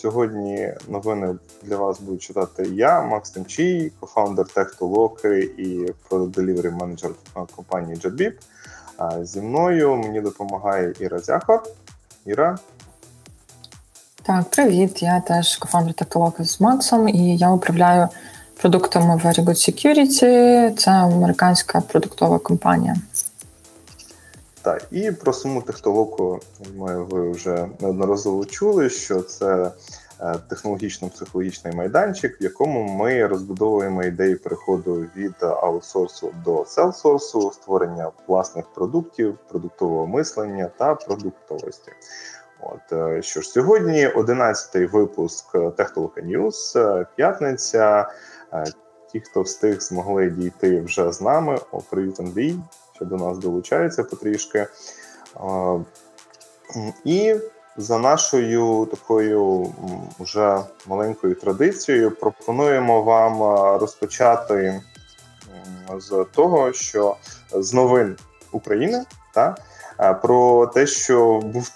Сьогодні новини для вас буду читати я, Макс Тимчій, кофаундер Техтолоки і Delivery менеджер компанії JetBeep. Зі мною мені допомагає Іра Зяхар. Іра. Так, привіт. Я теж кофаундер Техтолоки з Максом, і я управляю продуктами Very Good Security. Це американська продуктова компанія. Так, і про саму технологію ви вже неодноразово чули, що це е, технологічно-психологічний майданчик, в якому ми розбудовуємо ідеї переходу від аутсорсу до селсорсу, створення власних продуктів, продуктового мислення та продуктовості. От е, що ж, сьогодні 11-й випуск Технолока News, е, п'ятниця. Ті, хто встиг, змогли дійти вже з нами. О, привіт, Андрій що до нас долучаються потрішки. І за нашою такою вже маленькою традицією пропонуємо вам розпочати з того, що з новин України та про те, що був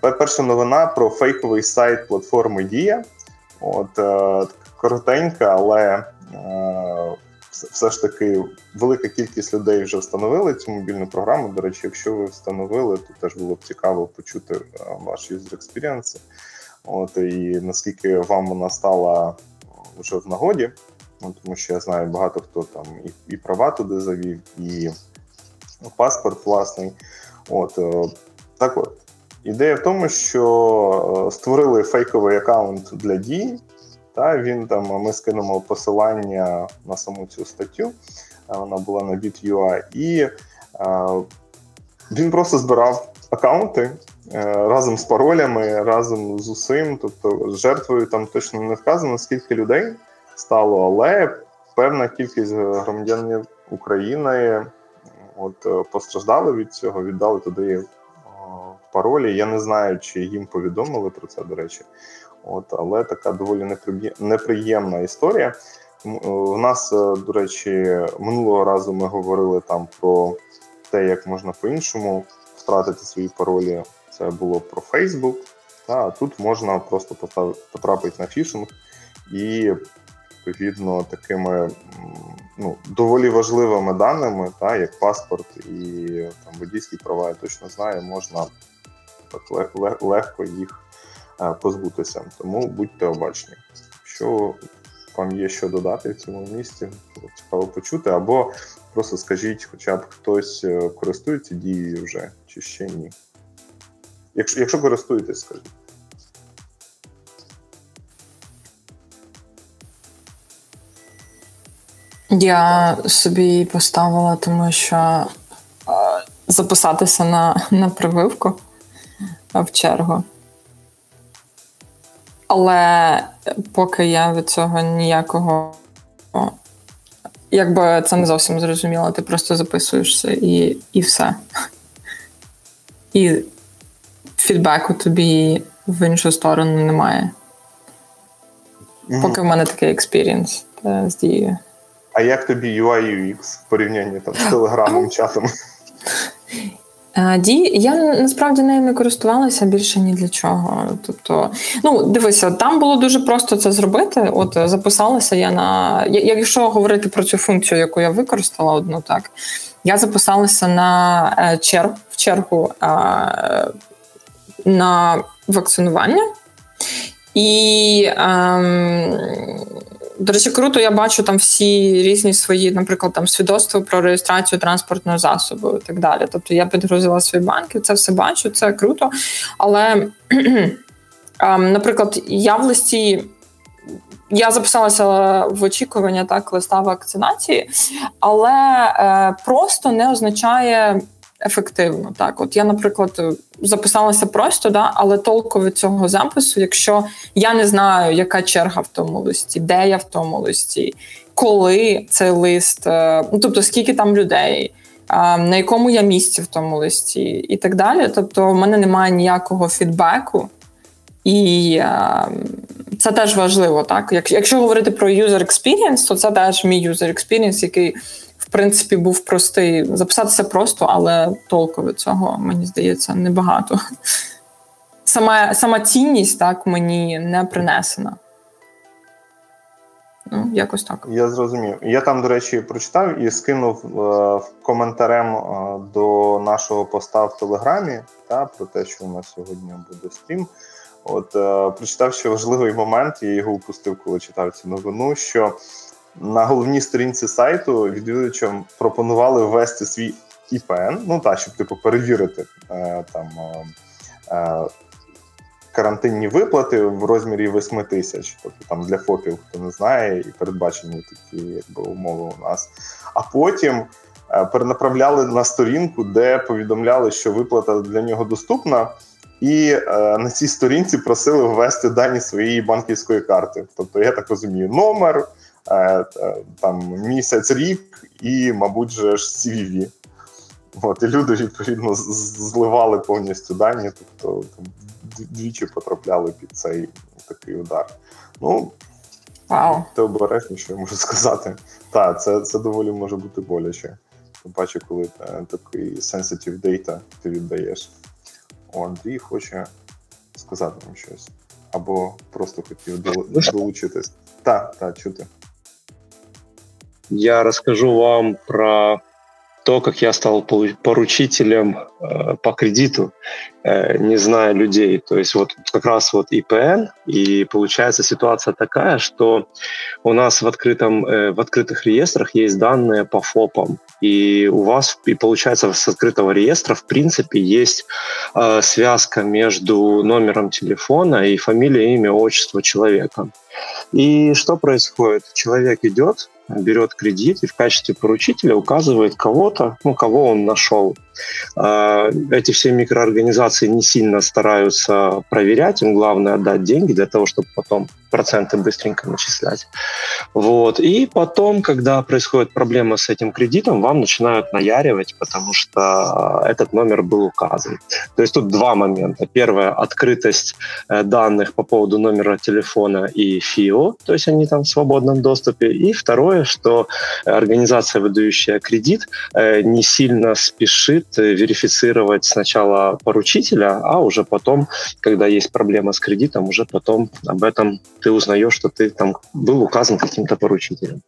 перша новина про фейковий сайт платформи Дія. От е, коротенька, але е, все ж таки велика кількість людей вже встановили цю мобільну програму. До речі, якщо ви встановили, то теж було б цікаво почути ваш user experience. От і наскільки вам вона стала вже в нагоді, ну, тому що я знаю багато хто там і і права туди завів, і паспорт власний. От е, так от. Ідея в тому, що е, створили фейковий аккаунт для дій, та він там ми скинемо посилання на саму цю статтю. Вона була на BitUI, і а, він просто збирав аккаунти е, разом з паролями, разом з усім. Тобто, жертвою там точно не вказано, скільки людей стало, але певна кількість громадян України от е, постраждали від цього, віддали туди паролі. Я не знаю, чи їм повідомили про це, до речі. От, Але така доволі неприємна історія. У нас, е, до речі, минулого разу ми говорили там про те, як можна по-іншому втратити свої паролі. Це було про Facebook. Та, а тут можна просто потрапити на фішинг і, відповідно, такими ну, доволі важливими даними, та, як паспорт і там водійські права, я точно знаю, можна так легко їх Е, позбутися. Тому будьте обачні. Якщо вам є що додати в цьому місці, цікаво почути, або просто скажіть, хоча б хтось е, користується дією вже чи ще ні. Якщо якщо користуєтесь, скажіть. Я собі поставила, тому що е, записатися на на прививку в чергу. Але поки я від цього ніякого. Якби це не зовсім зрозуміло, ти просто записуєшся і і все. І фідбеку тобі в іншу сторону немає. Mm-hmm. Поки в мене такий experience з Дією. А як тобі UI UX в порівнянні там з телеграмом чатом? Е, Ді, я насправді нею не користувалася більше ні для чого. Тобто, ну дивися, там було дуже просто це зробити. От записалася я на якщо говорити про цю функцію, яку я використала одну, так я записалася на е, черг в чергу е, на вакцинування. І ем, до речі, круто, я бачу там всі різні свої, наприклад, там свідоцтво про реєстрацію транспортного засобу і так далі. Тобто я підгрузила свої банки, це все бачу, це круто. Але, ем, наприклад, я в листі. Я записалася в очікування так листа вакцинації, але е, просто не означає ефективно. Так, от я, наприклад, записалася просто, да, але толку від цього запису, якщо я не знаю, яка черга в тому листі, де я в тому листі, коли цей лист, е, ну тобто скільки там людей. На якому я місці в тому листі, і так далі. Тобто, в мене немає ніякого фідбеку, і а, це теж важливо. так? Якщо говорити про user experience, то це теж мій user experience, який принципі, був простий. Записатися просто, але толку від цього, мені здається, небагато. сама сама цінність так мені не принесена. Ну, якось так. Я зрозумів. Я там, до речі, прочитав і скинув е, коментарем е, до нашого поста в Телеграмі та, про те, що у нас сьогодні буде стрім. От е, прочитав ще важливий момент, я його упустив, коли читав цю новину. Що на головній сторінці сайту відвідувачам пропонували ввести свій IPN, ну так, щоб типу перевірити е, там. Е, е карантинні виплати в розмірі 8 тисяч, тобто там для ФОПів, хто не знає, і передбачені такі якби умови у нас. А потім е, перенаправляли на сторінку, де повідомляли, що виплата для нього доступна. І е, на цій сторінці просили ввести дані своєї банківської карти. Тобто, я так розумію, номер, там місяць, рік і, мабуть, же ж CVV. От, І люди відповідно зливали повністю дані, тобто там, двічі потрапляли під цей такий удар. Ну, Вау. ти обережно, що я можу сказати. Так, це це доволі може бути боляче. Тим паче, коли е, такий sensitive data ти віддаєш. О, Андрій хоче сказати вам щось. Або просто хотів долучитись. Так, так, чути. Я розкажу вам про то, как я стал поручителем э, по кредиту, э, не зная людей. То есть вот как раз вот ИПН, и получается ситуация такая, что у нас в, открытом, э, в открытых реестрах есть данные по ФОПам, и у вас, и получается, с открытого реестра, в принципе, есть э, связка между номером телефона и фамилией, имя, отчество человека. И что происходит? Человек идет, берет кредит и в качестве поручителя указывает кого-то, ну, кого он нашел. А, эти все микроорганизации не сильно стараются проверять, им главное отдать деньги для того, чтобы потом проценты быстренько начислять. Вот. И потом, когда происходит проблема с этим кредитом, вам начинают наяривать, потому что этот номер был указан. То есть тут два момента. Первое — открытость э, данных по поводу номера телефона и ФИО, то есть они там в свободном доступе. И второе, что организация, выдающая кредит, э, не сильно спешит э, верифицировать сначала поручителя, а уже потом, когда есть проблема с кредитом, уже потом об этом ты узнаешь, что ты там был указан каким-то поручителем.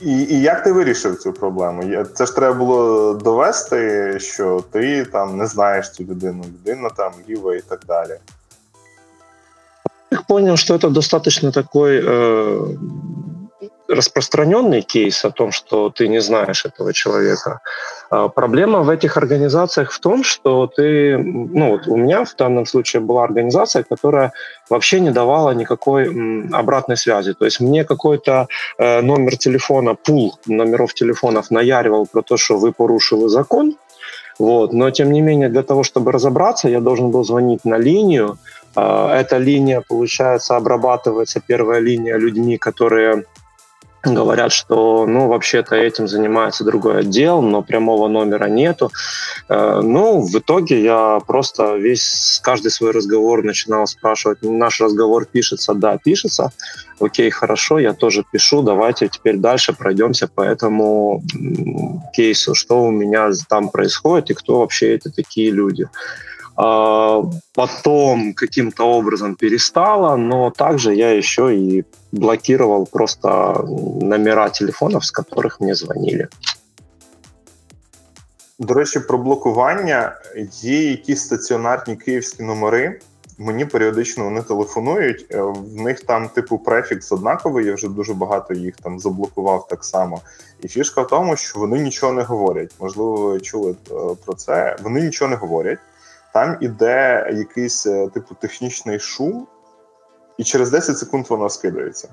І і як ти вирішив цю проблему? Це ж треба було довести, що ти там не знаєш цю людину, людина там ліва і так далі. Я понял, что это достаточно такой э, распространенный кейс о том, что ты не знаешь этого человека. А проблема в этих организациях в том, что ты, ну вот у меня в данном случае была организация, которая вообще не давала никакой обратной связи. То есть мне какой-то э, номер телефона, пул номеров телефонов наяривал про то, что вы порушили закон, вот. Но, тем не менее, для того, чтобы разобраться, я должен был звонить на линию. А, эта линия, получается, обрабатывается, первая линия людьми, которые говорят, что, ну, вообще-то этим занимается другой отдел, но прямого номера нету. Э, ну, в итоге я просто весь, каждый свой разговор начинал спрашивать, наш разговор пишется, да, пишется, окей, хорошо, я тоже пишу, давайте теперь дальше пройдемся по этому кейсу, что у меня там происходит и кто вообще это такие люди. Потом каким-то образом перестала, но также я еще и блокировал просто номера телефонов, з которых мне звонили. До речі, про блокування є якісь стаціонарні київські номери. Мені періодично вони телефонують. Е, в них там, типу, префікс однаковий. Я вже дуже багато їх там заблокував так само. І фішка в тому, що вони нічого не говорять. Можливо, ви чули е, про це. Вони нічого не говорять там іде якийсь е, типу технічний шум, і через 10 секунд воно скидається.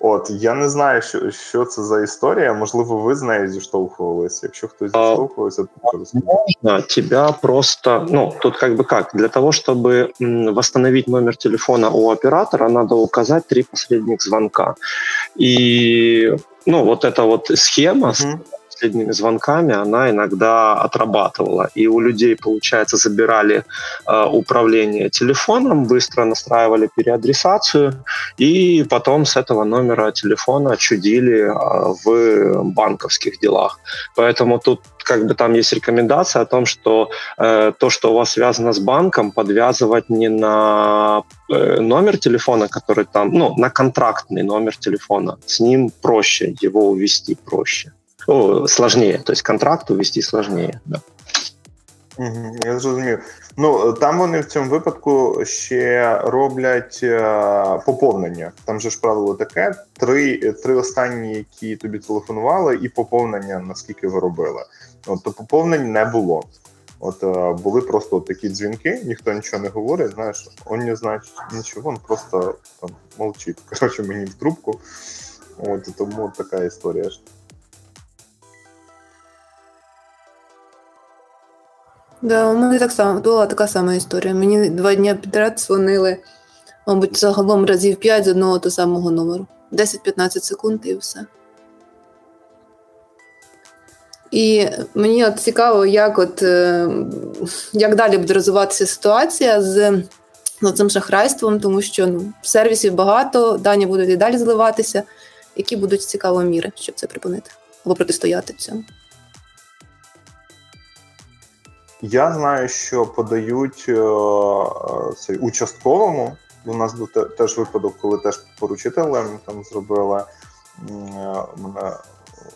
От, я не знаю, що що це за історія. Можливо, ви з нею зіштовхувалися. Якщо хтось зіштовхувався, то Можно тебя просто, ну, тут как бы как, для того, чтобы восстановить номер телефона у оператора, надо указать три последних звонка. И, ну, вот эта вот схема, uh-huh последними звонками, она иногда отрабатывала. И у людей, получается, забирали э, управление телефоном, быстро настраивали переадресацию, и потом с этого номера телефона чудили э, в банковских делах. Поэтому тут как бы там есть рекомендация о том, что э, то, что у вас связано с банком, подвязывать не на э, номер телефона, который там, ну, на контрактный номер телефона. С ним проще, его увести проще. О, сложнее, то есть контракт увести сложнее. Да. Я зрозумів. Ну там вони в цьому випадку ще роблять е, поповнення. Там же ж правило таке: три три останні, які тобі телефонували, і поповнення, наскільки ви робили. От, то поповнень не було. От е, були просто от такі дзвінки, ніхто нічого не говорить. Знаєш, он не знає нічого, він просто там мовчить. Коротше, мені в трубку. От тому така історія. Да, у мене так само була така сама історія. Мені два дні підряд дзвонили, мабуть, загалом разів 5 з одного того самого номеру. 10-15 секунд і все. І мені от цікаво, як от, е, як далі буде розвиватися ситуація з ну, цим шахрайством, тому що ну, сервісів багато, дані будуть і далі зливатися. Які будуть цікаві міри, щоб це припинити або протистояти цьому? Я знаю, що подають е, цей участковому. У нас був теж випадок, коли теж поручителем там зробили е, мене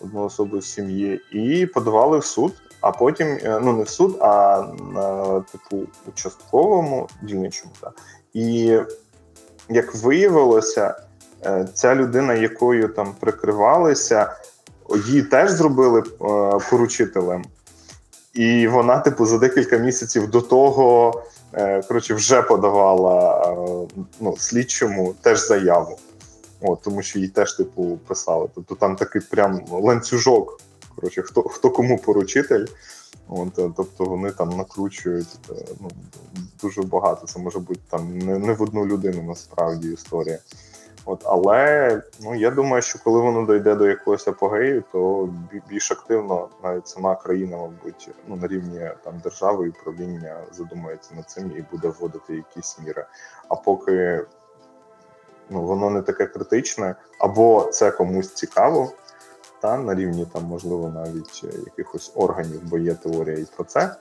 одну особу з сім'ї, і подавали в суд. А потім, е, ну не в суд, а на типу участковому дільничому. Так. І як виявилося, е, ця людина, якою там прикривалися, її теж зробили е, поручителем. І вона, типу, за декілька місяців до того коротше, вже подавала ну, слідчому теж заяву. От, Тому що їй теж, типу, писали. Тобто там такий прям ланцюжок. Коротше, хто хто кому поручитель. От, Тобто вони там накручують е, ну, дуже багато. Це може бути там не не в одну людину насправді історія. От, Але ну, я думаю, що коли воно дійде до якогось апогею, то більш активно навіть сама країна, мабуть, ну на рівні там держави і управління задумається над цим і буде вводити якісь міри. А поки ну, воно не таке критичне, або це комусь цікаво, та на рівні там, можливо, навіть якихось органів, бо є теорія і про це,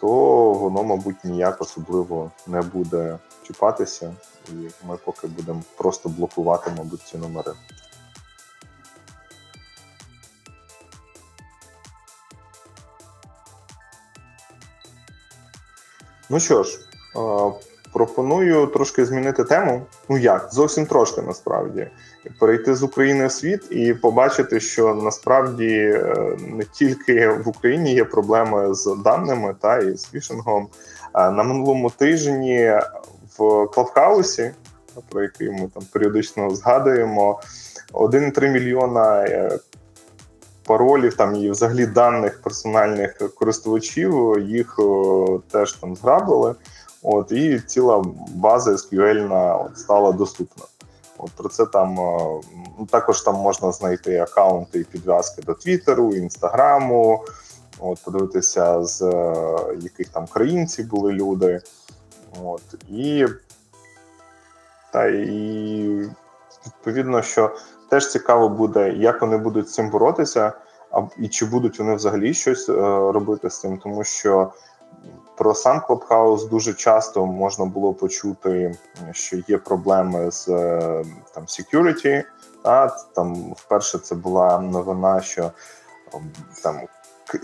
то воно, мабуть, ніяк особливо не буде чіпатися, і ми поки будемо просто блокувати, мабуть, ці номери. Ну що ж, Пропоную трошки змінити тему. Ну як зовсім трошки насправді перейти з України в світ і побачити, що насправді е, не тільки в Україні є проблеми з даними та і з фішингом. На минулому тижні в Клабхаусі, про який ми там періодично згадуємо, 1,3 мільйона е, паролів там і взагалі даних персональних користувачів їх теж там зграбили. От і ціла база SQL от, стала доступна. От Про це там ну, також там можна знайти аккаунти і підв'язки до Твіттеру, Інстаграму, от подивитися, з е, яких там країнців були люди. От І та і відповідно, що теж цікаво буде, як вони будуть з цим боротися, а і чи будуть вони взагалі щось е, робити з цим, тому що. Про сам Клабхаус дуже часто можна було почути, що є проблеми з е, там security. Та, Там вперше це була новина, що ем, там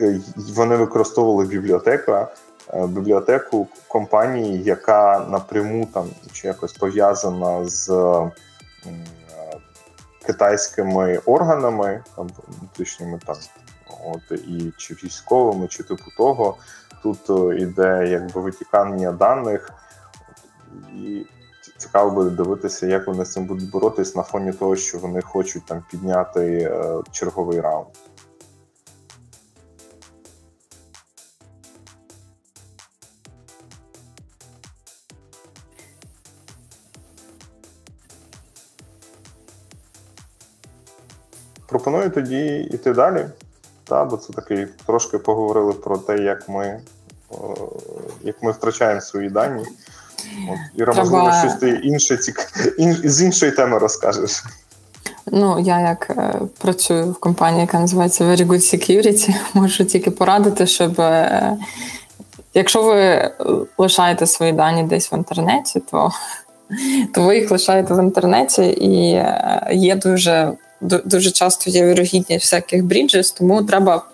е, вони використовували бібліотеку, бібліотеку компанії, яка напряму там чи якось пов'язана з китайськими органами, там внутрішніми там, от і чи військовими, чи типу того тут е, іде якби витікання даних, і цікаво буде дивитися, як вони з цим будуть боротись на фоні того, що вони хочуть там підняти е, черговий раунд. Пропоную тоді йти далі. да, бо це такий трошки поговорили про те, як ми як ми втрачаємо свої дані. От, Іра, Треба... можливо, щось ти інше цік... ін... з іншої теми розкажеш. Ну, я як е, працюю в компанії, яка називається Very Good Security, можу тільки порадити, щоб е, якщо ви лишаєте свої дані десь в інтернеті, то то ви їх лишаєте в інтернеті, і е, є дуже дуже часто є вірогідність всяких бріджес, тому треба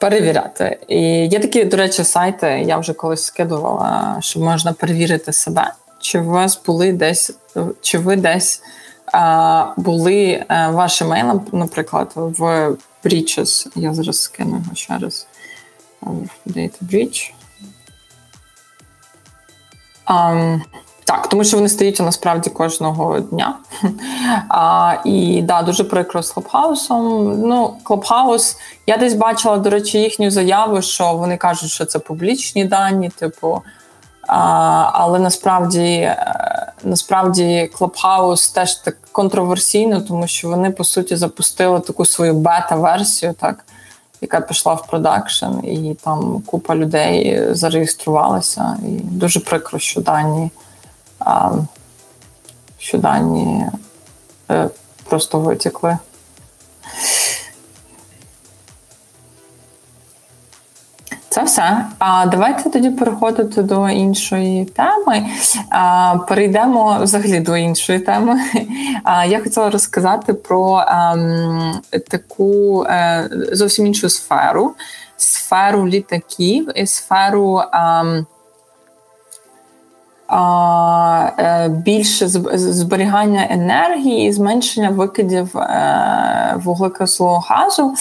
перевіряти. І є такі, до речі, сайти, я вже колись скидувала, що можна перевірити себе, чи у вас були десь, чи ви десь а, були а, е, вашим мейлом, наприклад, в Breaches. Я зараз скину його ще раз. Data Breach. Um, так, тому що вони стають насправді кожного дня. А, І да, дуже прикро з Clubhouse-ом. Ну, Clubhouse, я десь бачила, до речі, їхню заяву, що вони кажуть, що це публічні дані, типу. А, Але насправді е, насправді Clubhouse теж так контроверсійно, тому що вони по суті запустили таку свою бета-версію, так, яка пішла в продакшн, і там купа людей зареєструвалася. І дуже прикро, що дані що дані е, просто витікли. Це все. А давайте тоді переходити до іншої теми. А, Перейдемо взагалі до іншої теми. А, Я хотіла розказати про ем, таку е, зовсім іншу сферу: сферу літаків і сферу. Ем, більше зберігання енергії і зменшення викидів е, вуглекислого газу.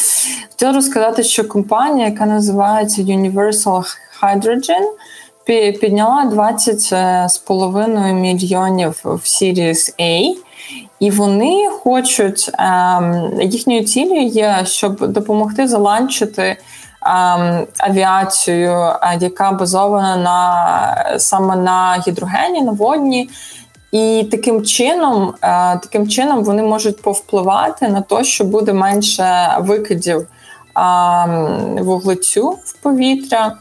Хотіла розказати, що компанія, яка називається Universal Hydrogen, підняла 20,5 е, мільйонів в Series A. І вони хочуть ем, їхньою цілею є, щоб допомогти заланчити авіацію, яка базована на саме на гідрогені, на водні. І таким чином, е, таким чином вони можуть повпливати на те, що буде менше викидів ем, вуглецю в повітря.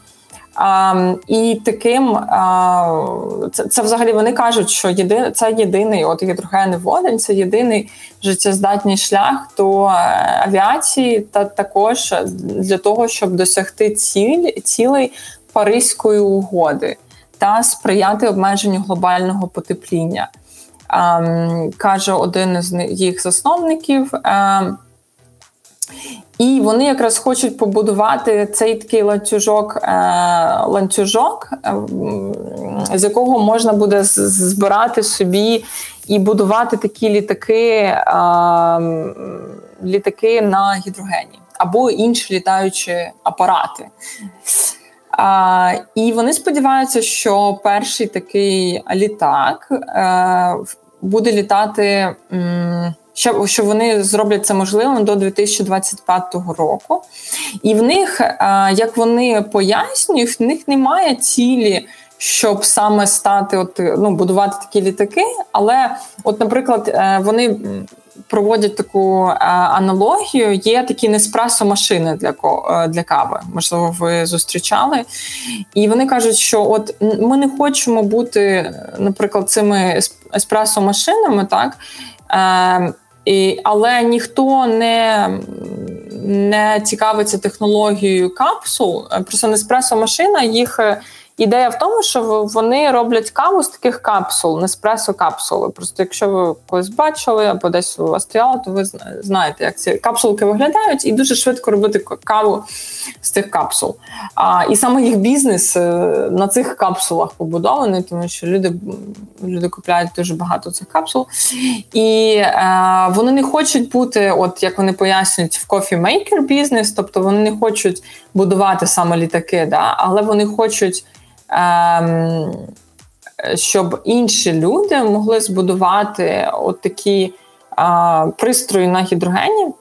А, І таким а, це це взагалі вони кажуть, що єди, це єдиний от гідрогенний водень, це єдиний життєздатний шлях до е, авіації, та також для того, щоб досягти ціль, цілей Паризької угоди та сприяти обмеженню глобального потепління. А, каже один із їх засновників. А, і вони якраз хочуть побудувати цей такий ланцюжок, е, ланцюжок, е, з якого можна буде збирати собі і будувати такі літаки, е, літаки на гідрогені або інші літаючі апарати. А, І вони сподіваються, що перший такий літак е, буде літати. М, що що вони зроблять це можливим до 2025 року. І в них, як вони пояснюють, в них немає цілі. Щоб саме стати, от ну будувати такі літаки, але, от, наприклад, е, вони проводять таку е, аналогію. Є такі неспресо машини для е, для кави. Можливо, ви зустрічали. І вони кажуть, що от ми не хочемо бути, наприклад, цими еспресо машинами, так і, Але ніхто не не цікавиться технологією капсул. Просто Неспресо машина їх Ідея в тому, що вони роблять каву з таких капсул, неспресо капсули. Просто якщо ви колись бачили або десь у вас стояло, то ви знаєте, як ці капсулки виглядають, і дуже швидко робити каву з тих капсул. А, І саме їх бізнес е, на цих капсулах побудований, тому що люди люди купляють дуже багато цих капсул. І е, вони не хочуть бути, от як вони пояснюють, в кофі-мейкер бізнес, тобто вони не хочуть будувати саме літаки, да, але вони хочуть. Ем, щоб інші люди могли збудувати от такі пристрої на гідрогені.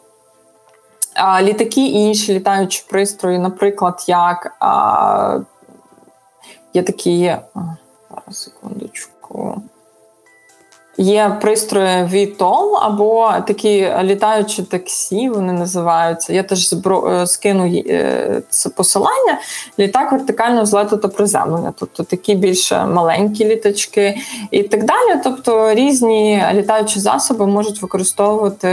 Літаки і інші літаючі пристрої, наприклад, як а, є такі. Зараз, секундочку. Є пристрої VTOL або такі літаючі таксі, вони називаються. Я теж збро... скину це посилання. Літак вертикального злету та приземлення, тобто такі більш маленькі літачки і так далі. Тобто різні літаючі засоби можуть використовувати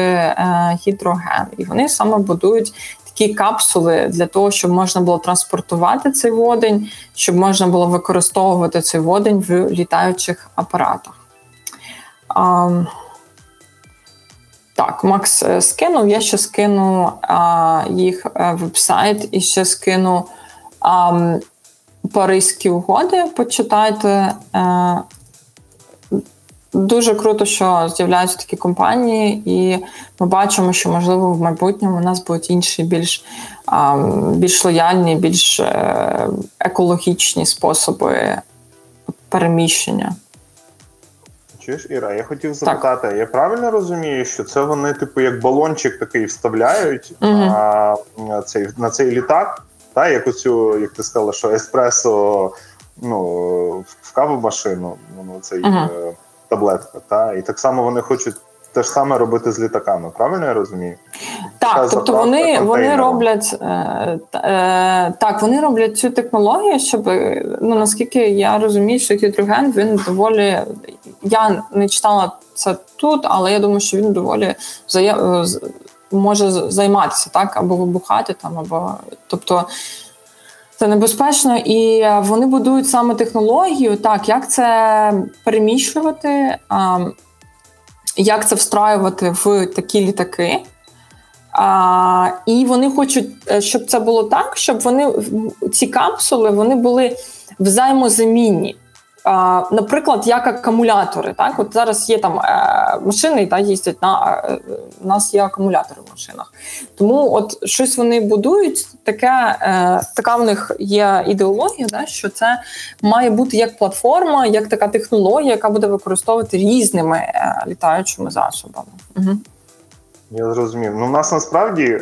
гідроген, і вони саме будують такі капсули для того, щоб можна було транспортувати цей водень, щоб можна було використовувати цей водень в літаючих апаратах. А, Так, Макс е, скинув. Я ще скину а, їх е, вебсайт і ще скину а, Паризькі угоди. Почитайте. А, е, Дуже круто, що з'являються такі компанії, і ми бачимо, що можливо в майбутньому у нас будуть інші більш більш лояльні, більш екологічні способи переміщення. Чуєш, Іра, я хотів запитати, так. я правильно розумію, що це вони, типу, як балончик такий вставляють угу. а, цей, на цей літак, та, як оцю, як ти сказала, що еспресо ну, в каву машину, ну, цей. Угу таблетка. Та? І так само вони хочуть те ж саме робити з літаками. Правильно я розумію? Так, Та тобто вони вони роблять е, е, так, вони роблять цю технологію, щоб ну наскільки я розумію, що гідроген він доволі. Я не читала це тут, але я думаю, що він доволі зая... може займатися так, або вибухати там, або тобто. Це небезпечно, і вони будують саме технологію, так як це переміщувати, як це встраювати в такі літаки. А, І вони хочуть, е, щоб це було так, щоб вони ці капсули вони були взаємозамінні наприклад, як акумулятори. Так, от зараз є там е, машини, та їздять на е, у нас є акумулятори в машинах. Тому от щось вони будують, таке е, така в них є ідеологія, да, що це має бути як платформа, як така технологія, яка буде використовувати різними літаючими засобами. Угу. Я зрозумів. Ну, у нас насправді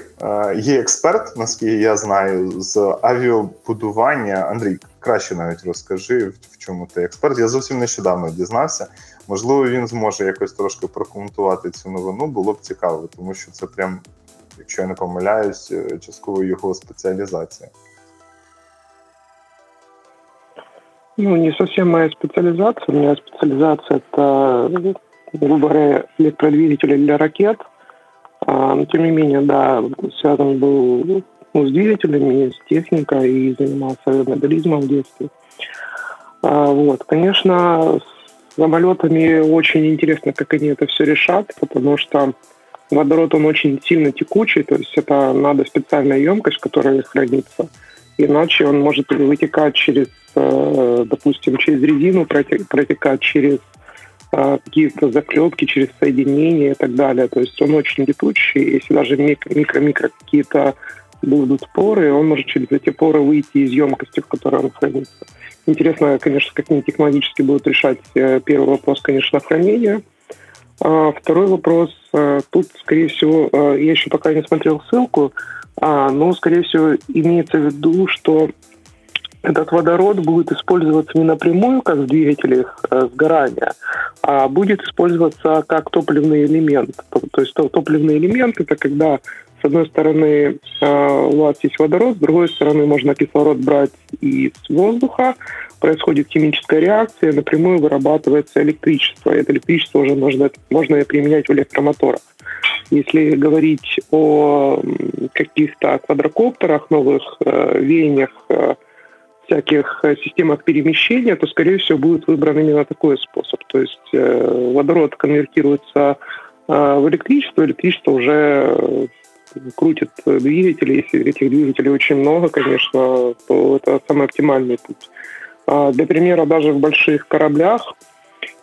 є експерт, наскільки я знаю, з авіабудування. Андрій, краще навіть розкажи, в чому ти експерт. Я зовсім нещодавно дізнався. Можливо, він зможе якось трошки прокоментувати цю новину. Було б цікаво, тому що це прям, якщо я не помиляюсь, е, частково його спеціалізація. Ну, не совсем моя специализация. У меня специализация – это, грубо говоря, электродвигатели для ракет. А, но, тем не менее, да, связан был ну, с двигателями, с техникой и занимался моделизмом в детстве. А, вот, конечно, с самолетами очень интересно, как они это все решат, потому что водород, он очень сильно текучий, то есть это надо специальная емкость, которая хранится, иначе он может вытекать через, э, допустим, через резину, протекать через э, какие-то заклепки, через соединения и так далее. То есть он очень летучий, если даже микро-микро какие-то будут поры, он может через эти поры выйти из емкости, в которой он хранится. Интересно, конечно, как они технологически будут решать э, первый вопрос, конечно, хранение. А второй вопрос, э, тут, скорее всего, э, я еще пока не смотрел ссылку, а, но, скорее всего, имеется в виду, что этот водород будет использоваться не напрямую, как в двигателях сгорания, а будет использоваться как топливный элемент. То есть топливный элемент – это когда с одной стороны, э, у вас есть водород, с другой стороны, можно кислород брать из воздуха, происходит химическая реакция, напрямую вырабатывается электричество. Это электричество уже можно, можно применять в электромоторах. Если говорить о каких-то квадрокоптерах, новых э, веяниях, э, всяких системах перемещения, то, скорее всего, будет выбран именно такой способ. То есть э, водород конвертируется э, в электричество, электричество уже крутит двигатели, если этих двигателей очень много, конечно, то это самый оптимальный путь. А для примера, даже в больших кораблях,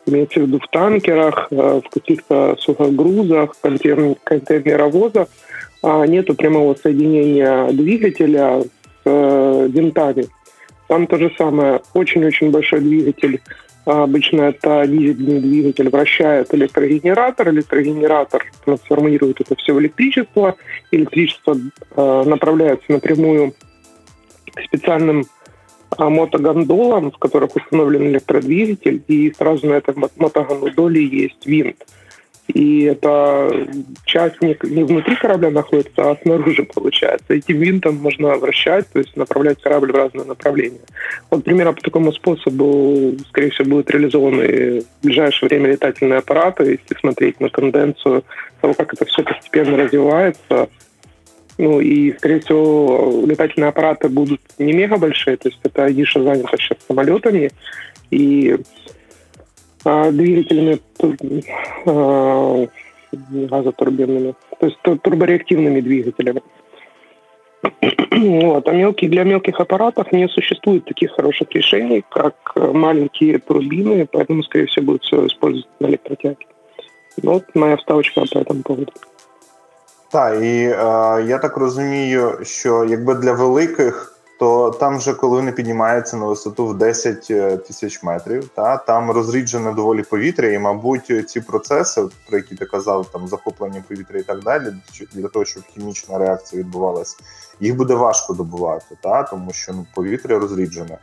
имеется в виду в танкерах, э, в каких-то сухогрузах, контейнер, контейнеровозах, а, нету прямого соединения двигателя с э, винтами. Там то же самое. Очень-очень большой двигатель а обычно это дизельный двигатель вращает электрогенератор, электрогенератор трансформирует это все в электричество, электричество э, направляется напрямую к специальным мотогондолам, в которых установлен электродвигатель, и сразу на этой мотогондоле есть винт. И это часть не, не внутри корабля находится, а снаружи получается. Этим винтом можно вращать, то есть направлять корабль в разные направления. Вот примерно по такому способу, скорее всего, будут реализованы в ближайшее время летательные аппараты, если смотреть на тенденцию того, как это все постепенно развивается. Ну и, скорее всего, летательные аппараты будут не мега большие, то есть это ниша занята сейчас самолетами, и двигателями газотурбинными, то есть турбореактивными двигателями. Вот. А мелкие, для мелких аппаратов не существует таких хороших решений, как маленькие турбины, поэтому, скорее всего, будет все использовать на электротяге. Ну, от моя вставочка по этому поводу. Так, і е, я так розумію, що якби для великих то там вже коли вони піднімаються на висоту в 10 е, тисяч метрів, та там розріджене доволі повітря, і, мабуть, ці процеси, про які ти казав, там захоплення повітря і так далі, для того, щоб хімічна реакція відбувалася, їх буде важко добувати, та тому що ну, повітря розріджене.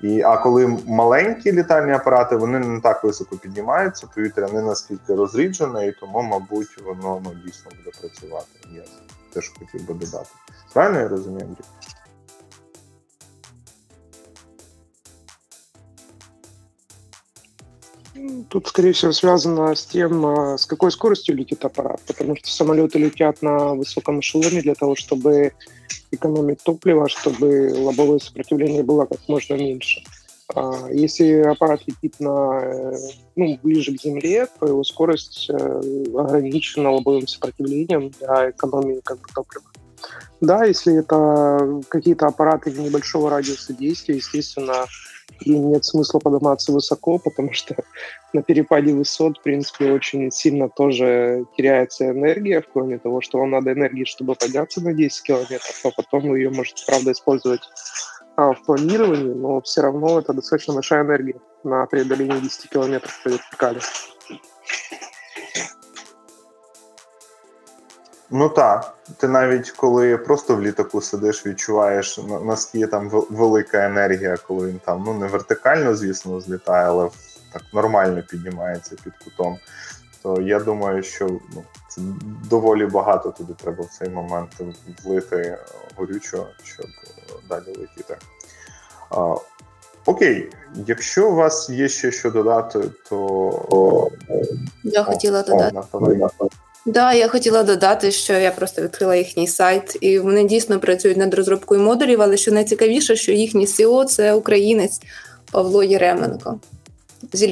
І а коли маленькі літальні апарати, вони не так високо піднімаються, повітря не наскільки розріджене, і тому, мабуть, воно ну, дійсно буде працювати. Я теж хотів би додати. Правильно я розумію, Тут, скорее всего, связано с тем, а, с какой скоростью летит аппарат, потому что самолеты летят на высоком эшелоне для того, чтобы экономить топливо, чтобы лобовое сопротивление было как можно меньше. А, если аппарат летит на, э, ну, ближе к Земле, то его скорость э, ограничена лобовым сопротивлением для экономии как бы, топлива. Да, если это какие-то аппараты небольшого радиуса действия, естественно, и нет смысла подниматься высоко, потому что на перепаде высот, в принципе, очень сильно тоже теряется энергия, кроме того, что вам надо энергии, чтобы подняться на 10 километров, а потом вы ее можете, правда, использовать а, в планировании, но все равно это достаточно большая энергия на преодоление 10 километров по вертикали. Ну так, ти навіть коли просто в літаку сидиш, відчуваєш наскільки там велика енергія, коли він там ну не вертикально, звісно, злітає, але так нормально піднімається під кутом. То я думаю, що ну, це доволі багато туди треба в цей момент влити горючого, щоб далі летіти. А, Окей, якщо у вас є ще що додати, то я о, хотіла додати. Да, я хотіла додати, що я просто відкрила їхній сайт, і вони дійсно працюють над розробкою модулів, але що найцікавіше, що їхній СІО це українець Павло Єременко зі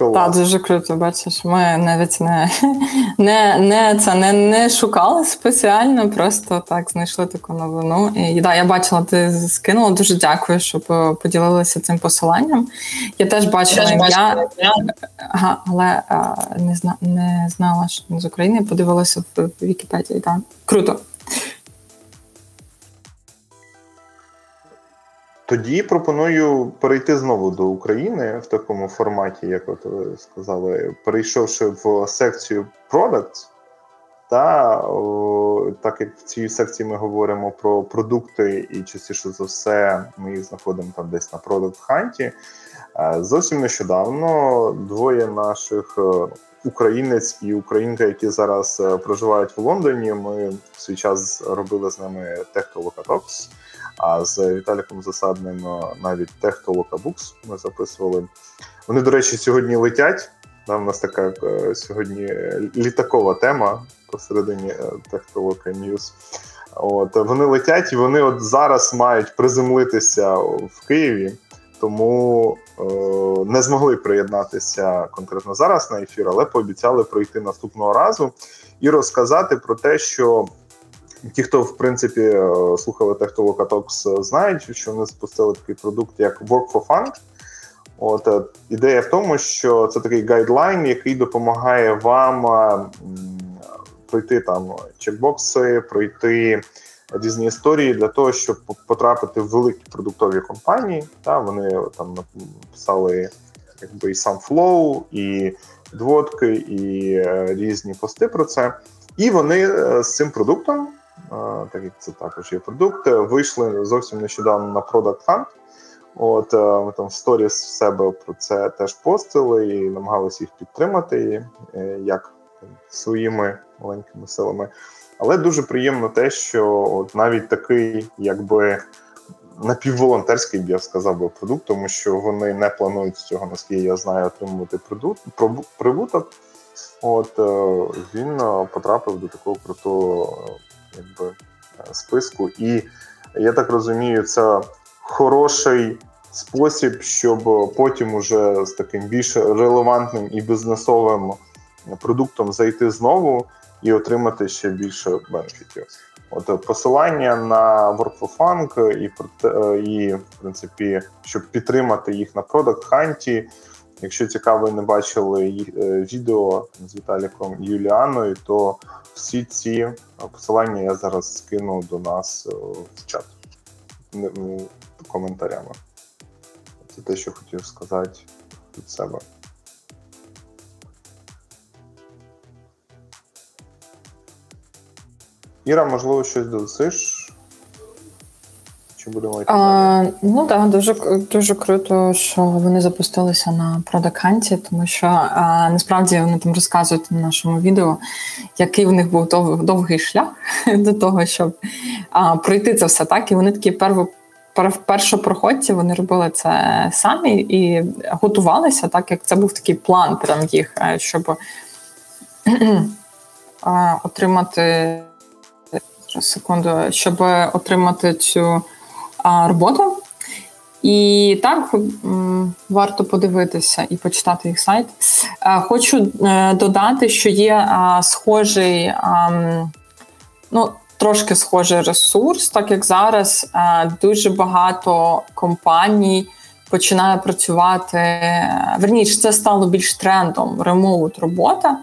Львову. Так, дуже круто, бачиш. Ми навіть не не, не це не, не шукали спеціально, просто так знайшли таку новину. І да, я бачила, ти скинула. Дуже дякую, що поділилися цим посиланням. Я теж бачила я ім'я, ага, але а, не зна, не знала, що з України подивилася в Вікіпедії. Так. Круто. Тоді пропоную перейти знову до України в такому форматі, як от ви сказали, перейшовши в секцію Products, та так як в цій секції ми говоримо про продукти, і частіше за все ми їх знаходимо там десь на Product Hunt, е, Зовсім нещодавно двоє наших е, українець і українка, які зараз е, проживають в Лондоні. Ми в свій час робили з ними Технолокатокс. А з Віталіком Засадним е, навіть Техтолокабукс ми записували. Вони, до речі, сьогодні летять. Да, у нас така е, сьогодні літакова тема посередині Техтолока News. От вони летять і вони от зараз мають приземлитися в Києві, тому е, не змогли приєднатися конкретно зараз на ефір, але пообіцяли пройти наступного разу і розказати про те, що Ті, хто в принципі е, слухали Техтолока Talks, е, знають, що вони запустили такий продукт, як Work for Fun. От е, ідея в тому, що це такий гайдлайн, який допомагає вам пройти там чекбокси, пройти різні історії для того, щоб потрапити в великі продуктові компанії. Та Вони там написали якби і сам флоу, і двідки, і різні пости про це. І вони з цим продуктом так як це також є продукт, вийшли зовсім нещодавно на Product Hunt. От ми там в сторіс в себе про це теж постили і намагалися їх підтримати як своїми маленькими силами. Але дуже приємно те, що от навіть такий, якби напівволонтерський, я сказав би, продукт, тому що вони не планують з цього, наскільки я знаю, отримувати продукт, прибуток. От е, він е, потрапив до такого крутого якби, списку. І я так розумію, це хороший спосіб, щоб потім уже з таким більш релевантним і бізнесовим продуктом зайти знову і отримати ще більше бенефітів. От е, посилання на Work і е, і, в принципі, щоб підтримати їх на Product Hunt, Якщо цікаво, не бачили е, відео з Віталіком Юліаною, то всі ці посилання я зараз скину до нас в чат коментарями. Це те, що хотів сказати від себе. Іра, можливо, щось досиш? Чи будемо йти? А, Ну так, дуже дуже круто, що вони запустилися на продаканті, тому що а, насправді вони там розказують на нашому відео, який в них був дов, довгий шлях до того, щоб а, пройти це все так. І вони такі перво. Першопроходці вони робили це самі і готувалися, так як це був такий план прям їх, е, щоб отримати секунду, щоб отримати цю а, роботу. І так варто подивитися і почитати їх сайт. Хочу е, додати, що є схожий, ну трошки схожий ресурс, так як зараз дуже багато компаній починає працювати. Верніше, це стало більш трендом ремоут робота.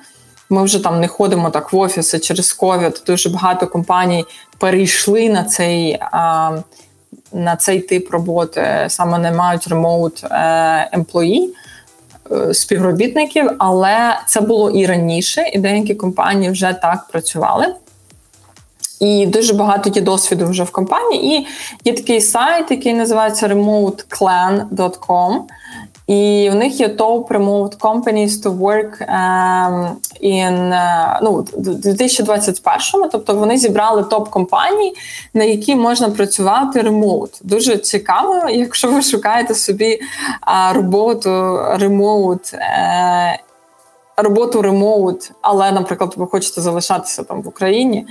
Ми вже там не ходимо так в офіси через ковід. Дуже багато компаній перейшли на цей на цей тип роботи, саме не мають ремоут емплої співробітників, але це було і раніше, і деякі компанії вже так працювали. І дуже багато є досвіду вже в компанії. І є такий сайт, який називається remoteclan.com. І у них є top remote companies to work um, in uh, ну, 2021-му, тобто вони зібрали топ компаній, на які можна працювати ремоут. Дуже цікаво, якщо ви шукаєте собі uh, роботу ремоут. Роботу ремоут, але, наприклад, ви хочете залишатися там в Україні,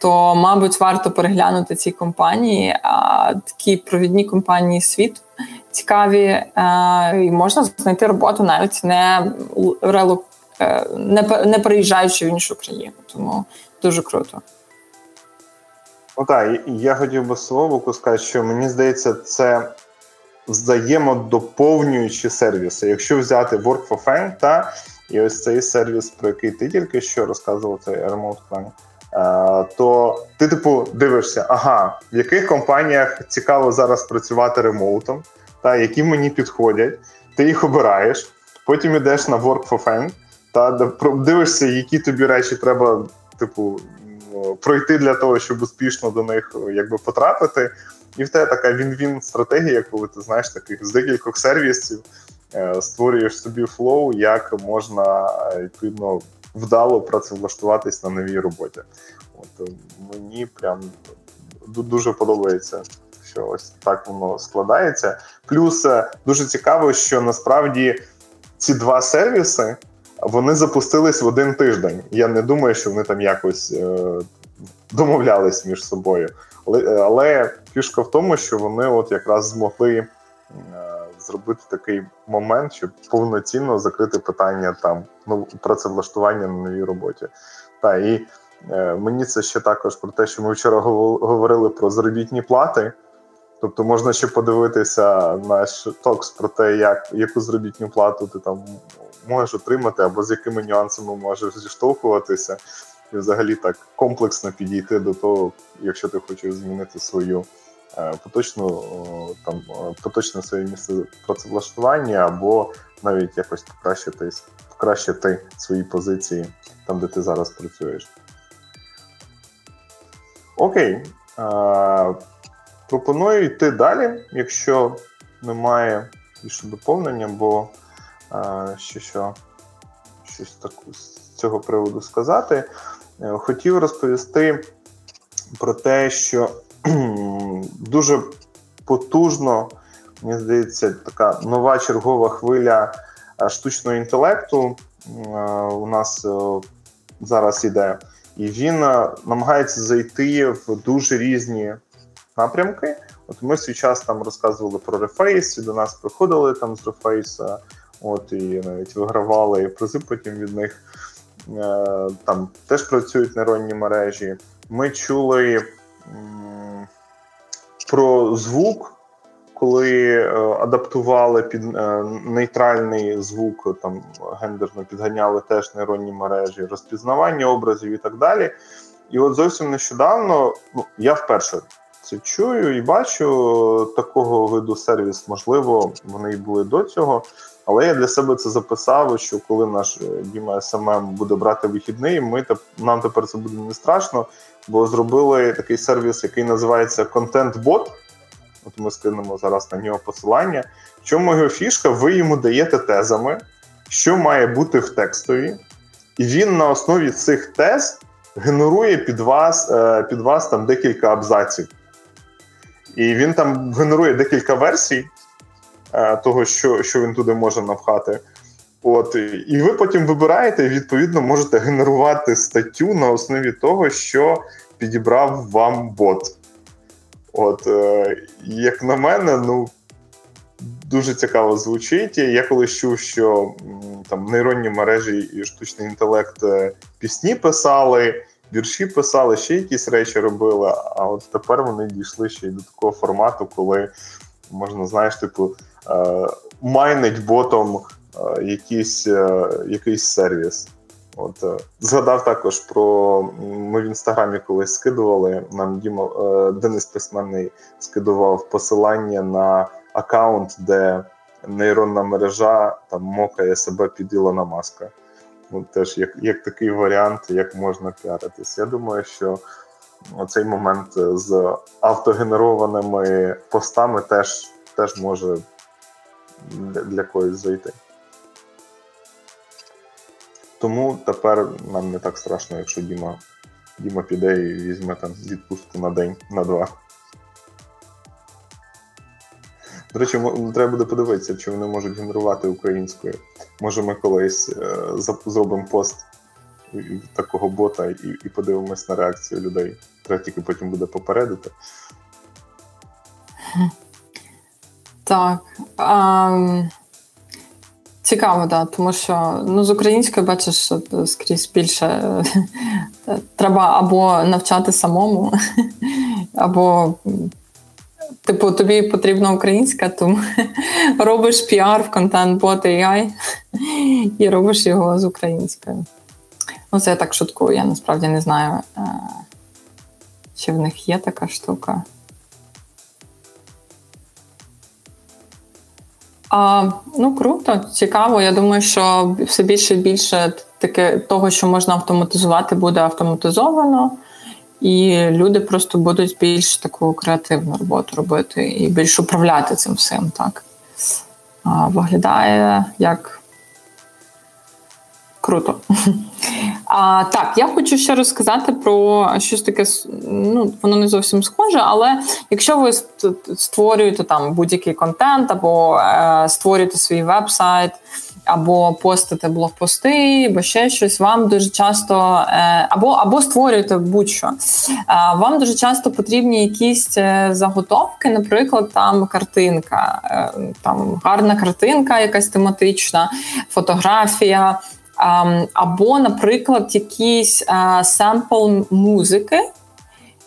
то, мабуть, варто переглянути ці компанії, а такі провідні компанії світу цікаві, е, і можна знайти роботу навіть не релу, е, не, не переїжджаючи в іншу країну. Тому дуже круто. Ну так, я хотів би слово сказати, що мені здається, це взаємодоповнюючі сервіси. Якщо взяти Work for Fame, та і ось цей сервіс, про який ти тільки що розказував, цей Remote Plan, е, то ти, типу, дивишся, ага, в яких компаніях цікаво зараз працювати ремоутом, та які мені підходять, ти їх обираєш, потім йдеш на Work for Fame, та дивишся, які тобі речі треба, типу, пройти для того, щоб успішно до них якби потрапити. І в тебе така він-він стратегія, коли ти знаєш таких з декількох сервісів е, створюєш собі флоу, як можна відповідно вдало працевлаштуватись на новій роботі. От мені прям дуже подобається що ось так воно складається. Плюс е, дуже цікаво, що насправді ці два сервіси вони запустились в один тиждень. Я не думаю, що вони там якось е, домовлялись між собою. Але, але фішка в тому, що вони от якраз змогли. Е, зробити такий момент, щоб повноцінно закрити питання там ну, працевлаштування на новій роботі. Та і е, мені це ще також про те, що ми вчора говорили про заробітні плати. Тобто можна ще подивитися наш токс про те, як яку заробітну плату ти там можеш отримати, або з якими нюансами можеш зіштовхуватися, і взагалі так комплексно підійти до того, якщо ти хочеш змінити свою е, поточну там поточне своє місце працевлаштування, або навіть якось покращити покращити свої позиції там, де ти зараз працюєш. Окей. Пропоную йти далі, якщо немає більше доповнення, бо а, ще що щось так з цього приводу сказати. Е, хотів розповісти про те, що дуже потужно, мені здається, така нова чергова хвиля е, штучного інтелекту е, у нас зараз іде, і він намагається зайти в дуже різні напрямки. От ми свій час там розказували про рефейс, і до нас приходили там з рефейса, от і навіть вигравали призи потім від них. Е, там теж працюють нейронні мережі. Ми чули про звук, коли е, адаптували під е, нейтральний звук, там гендерно підганяли теж нейронні мережі, розпізнавання образів і так далі. І от зовсім нещодавно, ну я вперше це чую і бачу такого виду сервіс. Можливо, вони й були до цього. Але я для себе це записав, що коли наш е, Діма СММ буде брати вихідний, ми нам тепер це буде не страшно, бо зробили такий сервіс, який називається ContentBot. От ми скинемо зараз на нього посилання. В чому його фішка? Ви йому даєте тезами, що має бути в текстові, і він на основі цих тез генерує під вас е, під вас там декілька абзаців. І він там генерує декілька версій. Е, того, що що він туди може навхати. От, І ви потім вибираєте і відповідно можете генерувати статтю на основі того, що підібрав вам бот. От, е, Як на мене, ну дуже цікаво звучить. Я колись чув, що там нейронні мережі і штучний інтелект е, пісні писали, вірші писали, ще якісь речі робили. А от тепер вони дійшли ще й до такого формату, коли можна, знаєш, типу, Е, майнить ботом е, якийсь е, якийсь сервіс. От Згадав також про ми в інстаграмі колись скидували. Нам Діма Денис Письменний скидував посилання на аккаунт, де нейронна мережа там мокає себе під Ілона Маска. От Теж як як такий варіант, як можна піаритись. Я думаю, що цей момент з автогенерованими постами теж, теж може для когось зайти. Тому тепер нам не так страшно, якщо Діма Діма піде і візьме там відпустку на день, на два. До речі, треба буде подивитися, чи вони можуть генерувати українською. Може, ми колись е, зробимо пост такого бота і і подивимось на реакцію людей. Треба тільки потім буде попередити. Так. А, Цікаво, да, тому що ну, з українською бачиш, що скрізь більше е, треба або навчати самому, або, типу, тобі потрібна українська, тому робиш піар в ContentBot AI і робиш його з українською. Ну, це я так шуткую, я насправді не знаю, е, чи в них є така штука. А, Ну круто, цікаво. Я думаю, що все більше і більше таке того, що можна автоматизувати, буде автоматизовано, і люди просто будуть більш таку креативну роботу робити і більш управляти цим всім. Так виглядає як круто. А, Так, я хочу ще розказати про щось таке, ну воно не зовсім схоже, але якщо ви створюєте там будь-який контент, або е, створюєте свій веб-сайт, або постите блогпости, або ще щось, вам дуже часто е, або або створюєте будь-що. Е, вам дуже часто потрібні якісь е, заготовки, наприклад, там картинка, там гарна картинка, якась тематична, фотографія. Або, наприклад, якийсь семпл музики.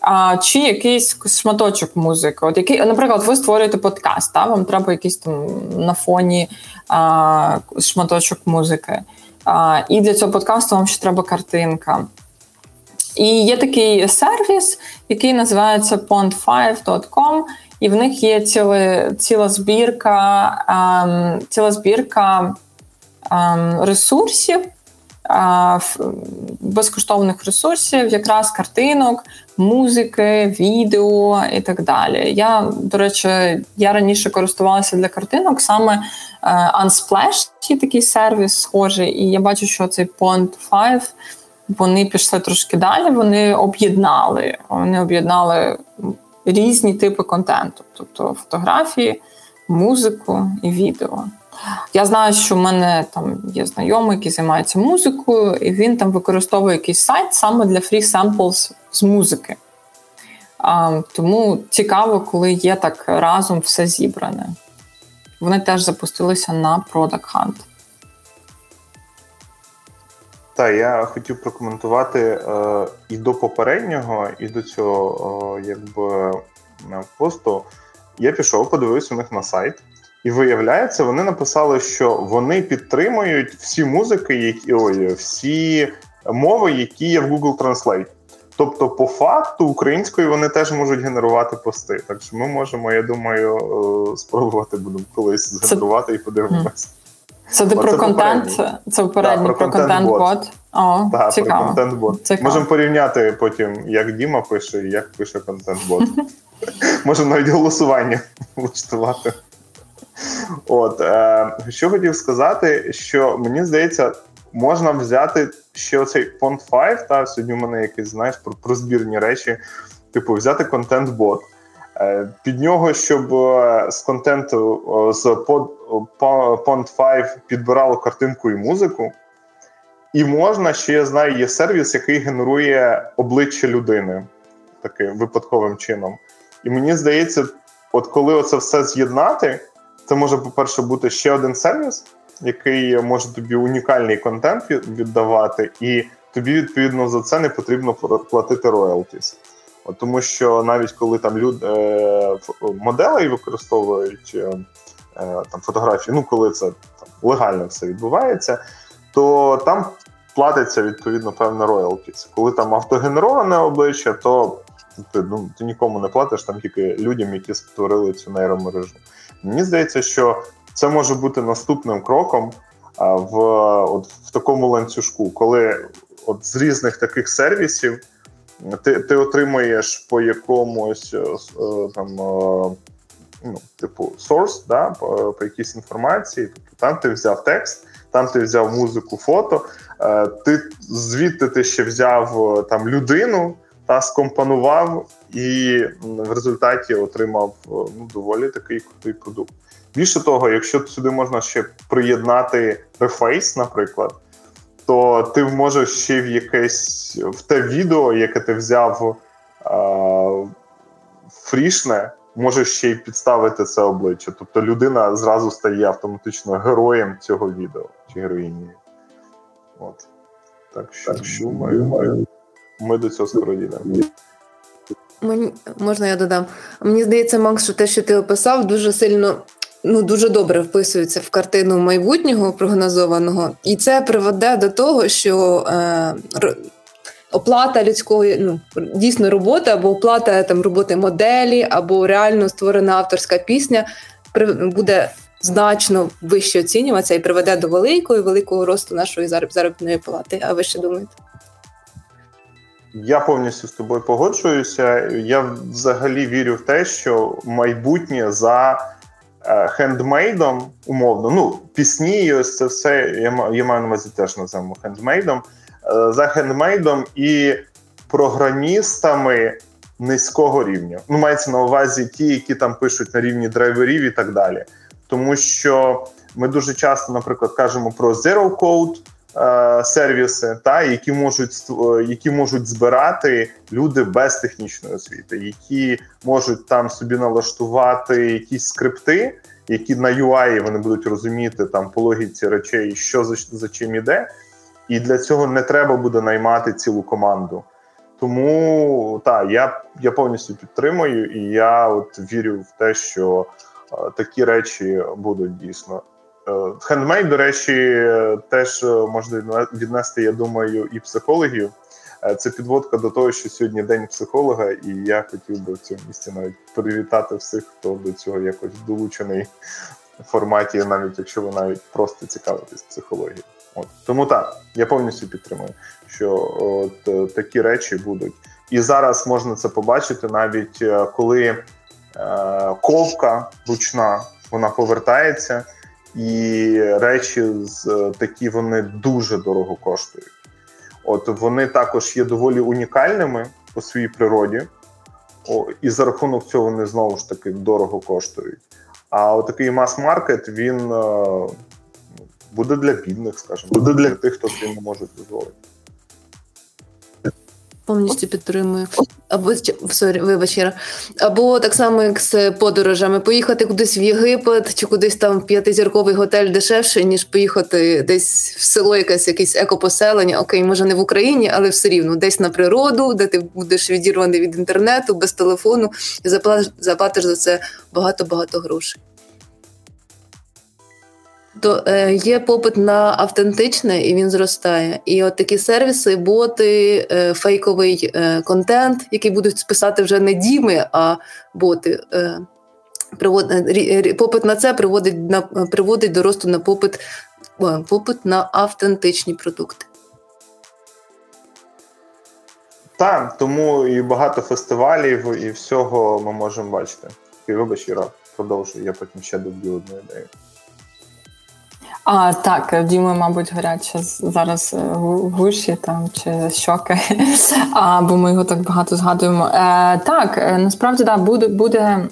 А, Чи якийсь шматочок музики. От який, Наприклад, ви створюєте подкаст, та? вам треба якийсь там на фоні а, шматочок музики. А, І для цього подкасту вам ще треба картинка. І є такий сервіс, який називається pond5.com, і в них є ціла, ціла збірка, а, ціла збірка ресурсів, безкоштовних ресурсів, якраз картинок, музики, відео і так далі. Я, до речі, я раніше користувалася для картинок саме е, Unsplash, такий сервіс схожий, і я бачу, що цей Pond 5 вони пішли трошки далі. Вони об'єднали. Вони об'єднали різні типи контенту, тобто фотографії, музику і відео. Я знаю, що в мене там є знайомий, який займається музикою, і він там використовує якийсь сайт саме для free samples з музики. Тому цікаво, коли є так разом все зібране. Вони теж запустилися на Product Hunt. Так, я хотів прокоментувати е, і до попереднього, і до цього е, якби посту. Я пішов, подивився у них на сайт. І виявляється, вони написали, що вони підтримують всі музики, які ой, всі мови, які є в Google Translate. Тобто, по факту, українською вони теж можуть генерувати пости. Так що ми можемо, я думаю, е, спробувати будемо колись згенерувати і подивимося. Це ти про контент? Це попередній про контент-бот. О, так, цікаво. про контент-бот. Можемо порівняти потім, як Діма пише і як пише контент-бот. Можемо навіть голосування влаштувати. От е, що хотів сказати, що мені здається, можна взяти ще оцей Pond 5, та сьогодні в мене якийсь знаєш про, про збірні речі, типу, взяти контент-бот. Е, під нього, щоб е, з контенту з Pond 5 підбирало картинку і музику. І можна ще я знаю, є сервіс, який генерує обличчя людини таким випадковим чином. І мені здається, от коли оце все з'єднати. Це може, по-перше, бути ще один сервіс, який може тобі унікальний контент віддавати, і тобі відповідно за це не потрібно платити роялтіс. Тому що навіть коли там люди е, моделей використовують е, там фотографії, ну коли це там легально все відбувається, то там платиться відповідно певна роялтіс. Коли там автогенероване обличчя, то ти ну ти нікому не платиш там тільки людям, які створили цю нейромережу. Мені здається, що це може бути наступним кроком в от, в такому ланцюжку, коли от з різних таких сервісів ти ти отримуєш по якомусь е, е, там е, ну, типу source, да, по, по якійсь інформації. Тобто там ти взяв текст, там ти взяв музику, фото, ти звідти ти ще взяв там людину та скомпонував і в результаті отримав е, ну, доволі такий крутий продукт. Більше того, якщо сюди можна ще приєднати рефейс, наприклад, то ти можеш ще в якесь в те відео, яке ти взяв а, фрішне, можеш ще й підставити це обличчя. Тобто людина зразу стає автоматично героєм цього відео чи героїні. От. Так що, так, думаю, ми до цього скоро дійдемо. Мені можна я додам? Мені здається, Макс, що те, що ти описав, дуже сильно. Ну, дуже добре вписується в картину майбутнього прогнозованого, і це приведе до того, що е, оплата людської, ну дійсно роботи, або оплата там роботи моделі, або реально створена авторська пісня буде значно вище оцінюватися і приведе до великого великого росту нашої заробітної плати. А ви що думаєте? Я повністю з тобою погоджуюся. Я взагалі вірю в те, що майбутнє за е, хендмейдом, умовно, ну, пісні, і ось це все я я маю на увазі теж називаємо хендмейдом. Е, за хендмейдом і програмістами низького рівня. Ну, мається на увазі ті, які там пишуть на рівні драйверів і так далі. Тому що ми дуже часто, наприклад, кажемо про Zero Code, сервіси, та які можуть е, які можуть збирати люди без технічної освіти, які можуть там собі налаштувати якісь скрипти, які на UI вони будуть розуміти там по логіці речей, що за, за чим іде, і для цього не треба буде наймати цілу команду. Тому так, я я повністю підтримую, і я от вірю в те, що е, такі речі будуть дійсно. Хендмейд, до речі, теж можна віднести, я думаю, і психологів. Е, це підводка до того, що сьогодні день психолога, і я хотів би в цьому місці навіть привітати всіх, хто до цього якось долучений форматі, навіть якщо ви навіть просто цікавитесь психологією. От тому так, я повністю підтримую, що от е, такі речі будуть. І зараз можна це побачити, навіть е, коли е, ковка ручна вона повертається, і речі з такі вони дуже дорого коштують. От вони також є доволі унікальними по своїй природі, о, і за рахунок цього вони знову ж таки дорого коштують. А отакий мас-маркет він е, буде для бідних, скажімо, буде для тих, хто собі не може дозволити. Повністю підтримую. Або сорі, вибач, Іра. або так само, як з подорожами, поїхати кудись в Єгипет чи кудись там в п'ятизірковий готель дешевше, ніж поїхати десь в село, якесь якесь екопоселення. Окей, може не в Україні, але все рівно десь на природу, де ти будеш відірваний від інтернету, без телефону, і заплатиш за це багато-багато грошей то е, є попит на автентичне і він зростає. І от такі сервіси, боти, е, фейковий е, контент, який будуть списати вже не діми, а боти. Е, привод, е, попит на це приводить на приводить до росту на попит, попит на автентичні продукти. Так, тому і багато фестивалів, і всього ми можемо бачити. І вибач, Іра, продовжуй, я потім ще доб'ю одну ідею. А так, Діми, мабуть, горять зараз е, гуші там чи щоки, а, бо ми його так багато згадуємо. Е, Так, е, насправді да, буде буде.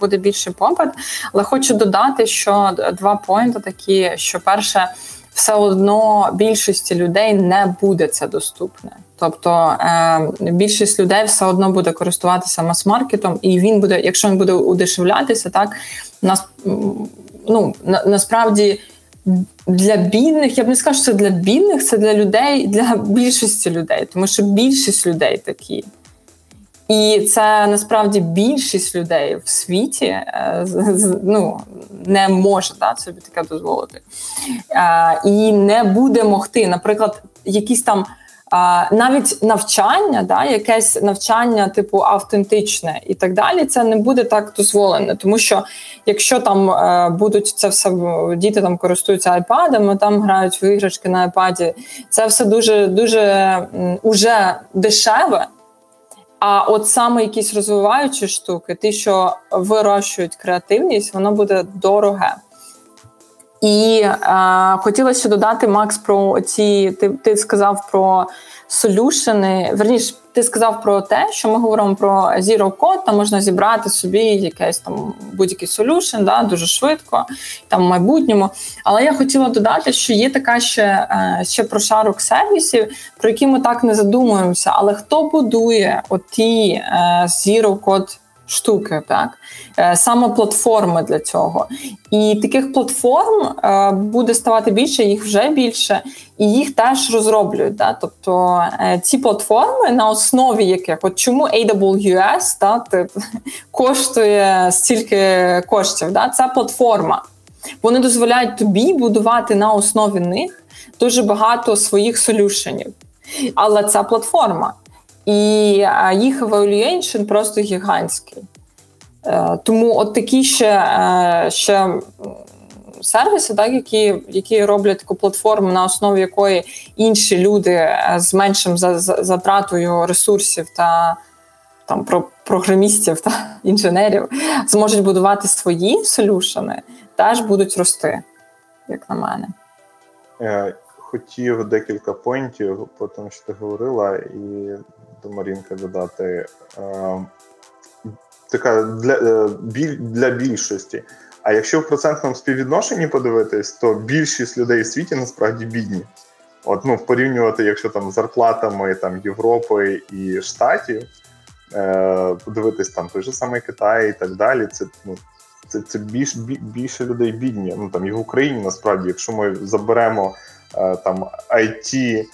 Буде більший попит, але хочу додати, що два поінти такі: що перше, все одно більшості людей не буде це доступне. Тобто е, більшість людей все одно буде користуватися мас-маркетом, і він буде, якщо він буде удешевлятися, так нас ну на, насправді для бідних, я б не скажу, що це для бідних, це для людей, для більшості людей, тому що більшість людей такі. І це насправді більшість людей в світі е, ну, не може да, собі таке дозволити. Е, і не буде могти, наприклад, якісь там. Навіть навчання, да, якесь навчання, типу автентичне і так далі, це не буде так дозволене, тому що якщо там е, будуть це все діти там користуються айпадами, там грають в іграшки на айпаді, це все дуже дуже уже дешеве. А от саме якісь розвиваючі штуки, ті, що вирощують креативність, воно буде дороге. І е, хотілося додати Макс про ці. Ти ти сказав про солюшени. Верніше, ти сказав про те, що ми говоримо про Zero Code, там можна зібрати собі якийсь там будь-який солюшен, да, дуже швидко, там в майбутньому. Але я хотіла додати, що є така ще е, ще прошарок сервісів, про які ми так не задумуємося. Але хто будує оті е, Zero Code штуки, так е, саме платформи для цього. І таких платформ е, буде ставати більше, їх вже більше, і їх теж розроблюють. Да? Тобто е, ці платформи на основі яких от чому AWS да, коштує стільки коштів. Да? Це платформа. Вони дозволяють тобі будувати на основі них дуже багато своїх солюшенів. Але це платформа. І їх evaluation просто гігантський. Е, тому от такі ще е, ще сервіси, так, які які роблять таку платформу, на основі якої інші люди е, з меншим затратою ресурсів та там про програмістів та інженерів зможуть будувати свої солюшени, теж будуть рости, як на мене хотів декілька поінтів по тому, що ти говорила, і до Марінки додати. Е, така для, е, для більшості. А якщо в процентному співвідношенні подивитись, то більшість людей в світі насправді бідні. От ну порівнювати, якщо там зарплатами там Європи і Штатів, е, подивитись там той же самий Китай і так далі. Це ну це це більш більше людей бідні. Ну там і в Україні насправді, якщо ми заберемо Е, там IT,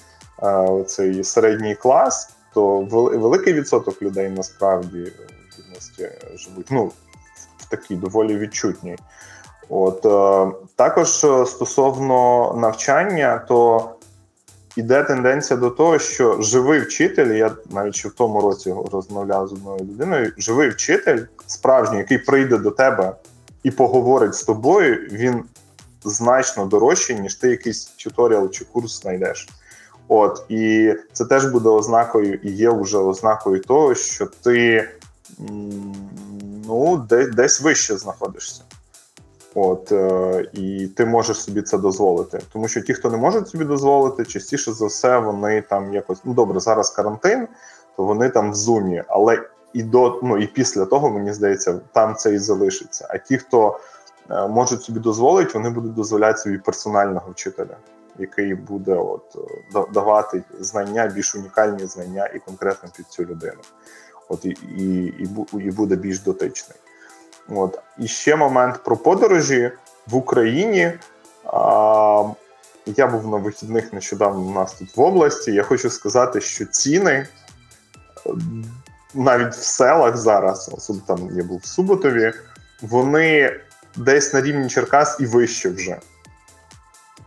е, цей середній клас, то великий відсоток людей насправді в бідності живуть. Ну, в такій доволі відчутній. От е, також стосовно навчання, то іде тенденція до того, що живий вчитель, я навіть ще в тому році розмовляв з одною людиною. Живий вчитель, справжній, який прийде до тебе і поговорить з тобою, він значно дорожчий, ніж ти якийсь туторіал чи курс знайдеш. От, і це теж буде ознакою, і є вже ознакою того, що ти ну, десь, вище знаходишся. От, е, І ти можеш собі це дозволити. Тому що ті, хто не можуть собі дозволити, частіше за все, вони там якось ну добре, зараз карантин, то вони там в зумі, але і до ну і після того, мені здається, там це і залишиться. А ті, хто е, можуть собі дозволити, вони будуть дозволяти собі персонального вчителя, який буде от давати знання, більш унікальні знання і конкретно під цю людину. От і і, і, буде більш дотичний. От і ще момент про подорожі в Україні. А, Я був на вихідних нещодавно у нас тут в області. Я хочу сказати, що ціни навіть в селах зараз, особливо там я був в Суботові, вони десь на рівні Черкас і вище вже.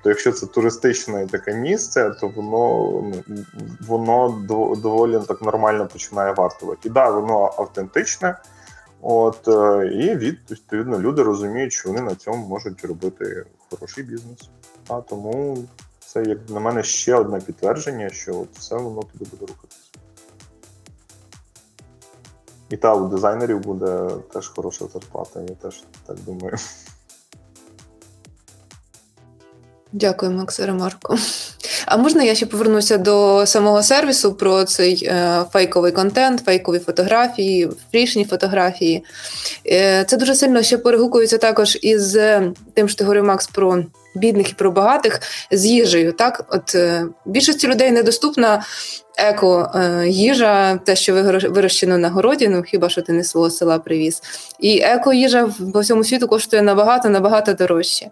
Тобто, якщо це туристичне таке місце, то воно ну, воно доволі так нормально починає вартувати. І да, воно автентичне, от е, і відповідно люди розуміють, що вони на цьому можуть робити хороший бізнес. А тому це як на мене ще одне підтвердження, що от все воно туди буде рухатися. І та у дизайнерів буде теж хороша зарплата, я теж так думаю. Дякую, Макс Ремарко. А можна я ще повернуся до самого сервісу про цей е, фейковий контент, фейкові фотографії, фрішні фотографії. Е, Це дуже сильно ще перегукується також із тим, що ти говорив, Макс, про бідних і про багатих з їжею. Так, от е, більшості людей недоступна еко е, їжа, те, що вирощено на городі, ну хіба що ти не свого села привіз. І еко їжа по всьому світу коштує набагато набагато дорожче.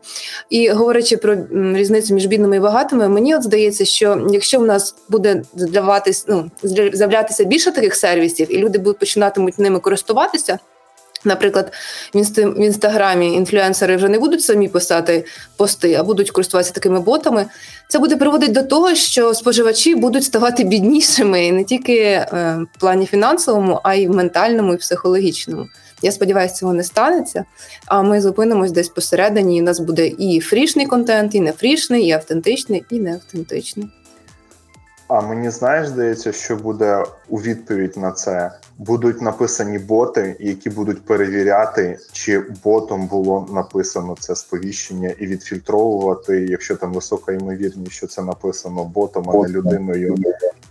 І говорячи про різницю між бідними і багатими, мені от здається, що якщо в нас буде з'являтися ну, з'являтися більше таких сервісів, і люди будуть починатимуть ними користуватися. Наприклад, в інстаграмі інфлюенсери вже не будуть самі писати пости, а будуть користуватися такими ботами. Це буде приводити до того, що споживачі будуть ставати біднішими не тільки е, в плані фінансовому, а й в ментальному і психологічному. Я сподіваюся, цього не станеться. А ми зупинимось десь посередині. і У нас буде і фрішний контент, і нефрішний, і автентичний, і неавтентичний. А мені знаєш, здається, що буде у відповідь на це. Будуть написані боти, які будуть перевіряти, чи ботом було написано це сповіщення, і відфільтровувати, якщо там висока ймовірність, що це написано ботом, а не людиною.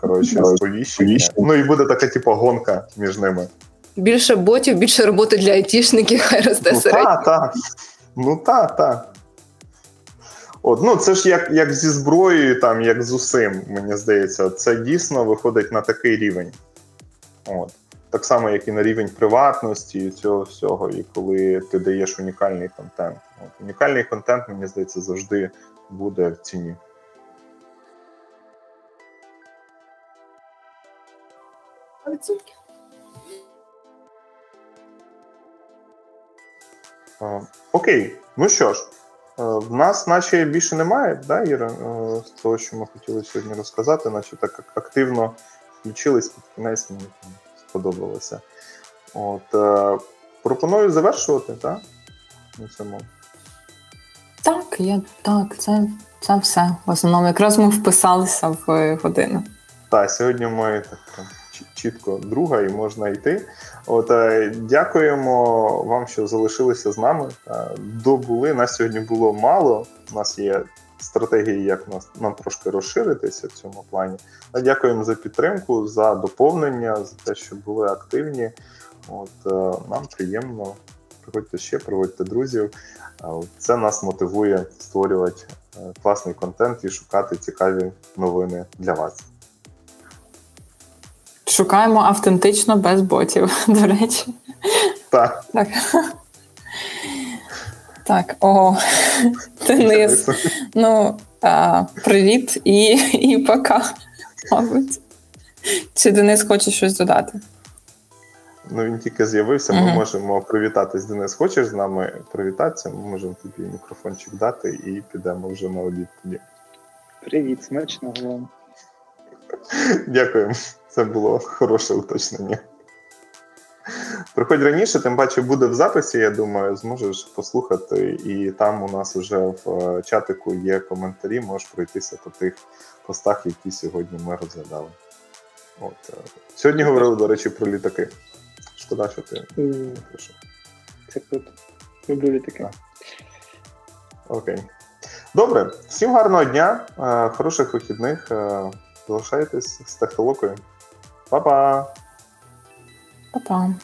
Коротше, сповіщення. Ну і буде така, типу, гонка між ними. Більше ботів, більше роботи для айтішників, хай росте ну, середньо. Так, так. Ну так, так. От, ну Це ж як як зі зброєю, там, як з усим, мені здається, це дійсно виходить на такий рівень. От. Так само, як і на рівень приватності і цього всього, і коли ти даєш унікальний контент. От. Унікальний контент, мені здається, завжди буде в ціні. Окей, ну що ж. Е, в нас, наче більше немає, да, Іра, е, з того, що ми хотіли сьогодні розказати, наче так активно включились під кінець, сподобалося. От, е, Пропоную завершувати, так? На цьому. Так, я так, це це все. В основному, якраз ми вписалися в годину. Так, сьогодні ми так чітко друга і можна йти. От е, дякуємо вам, що залишилися з нами. Е, добули нас сьогодні було мало. У нас є стратегії, як нас нам трошки розширитися в цьому плані. Дякуємо за підтримку, за доповнення, за те, що були активні. От е, нам приємно. Приходьте ще, приводьте друзів. Це нас мотивує створювати класний контент і шукати цікаві новини для вас. Шукаємо автентично без ботів, до речі. Так. Так. Так, о, Денис. Ну, а, привіт і і пока, мабуть. Чи Денис хоче щось додати? Ну, він тільки з'явився, ми uh можемо привітатись. Денис, хочеш з нами привітатися? Ми можемо тобі мікрофончик дати і підемо вже на обід тоді. Привіт, смачного вам. Дякуємо. Це було хороше уточнення. Приходь раніше, тим паче буде в записі, я думаю, зможеш послухати. І там у нас вже в е, чатику є коментарі, можеш пройтися по тих постах, які сьогодні ми розглядали. От. е, Сьогодні говорили, до речі, про літаки. Шкода, що ти не прийшов. Це круто. Люблю літаки. Окей. Добре, всім гарного дня, е, хороших вихідних. Залишайтесь з технологою. Па-па! Па-па.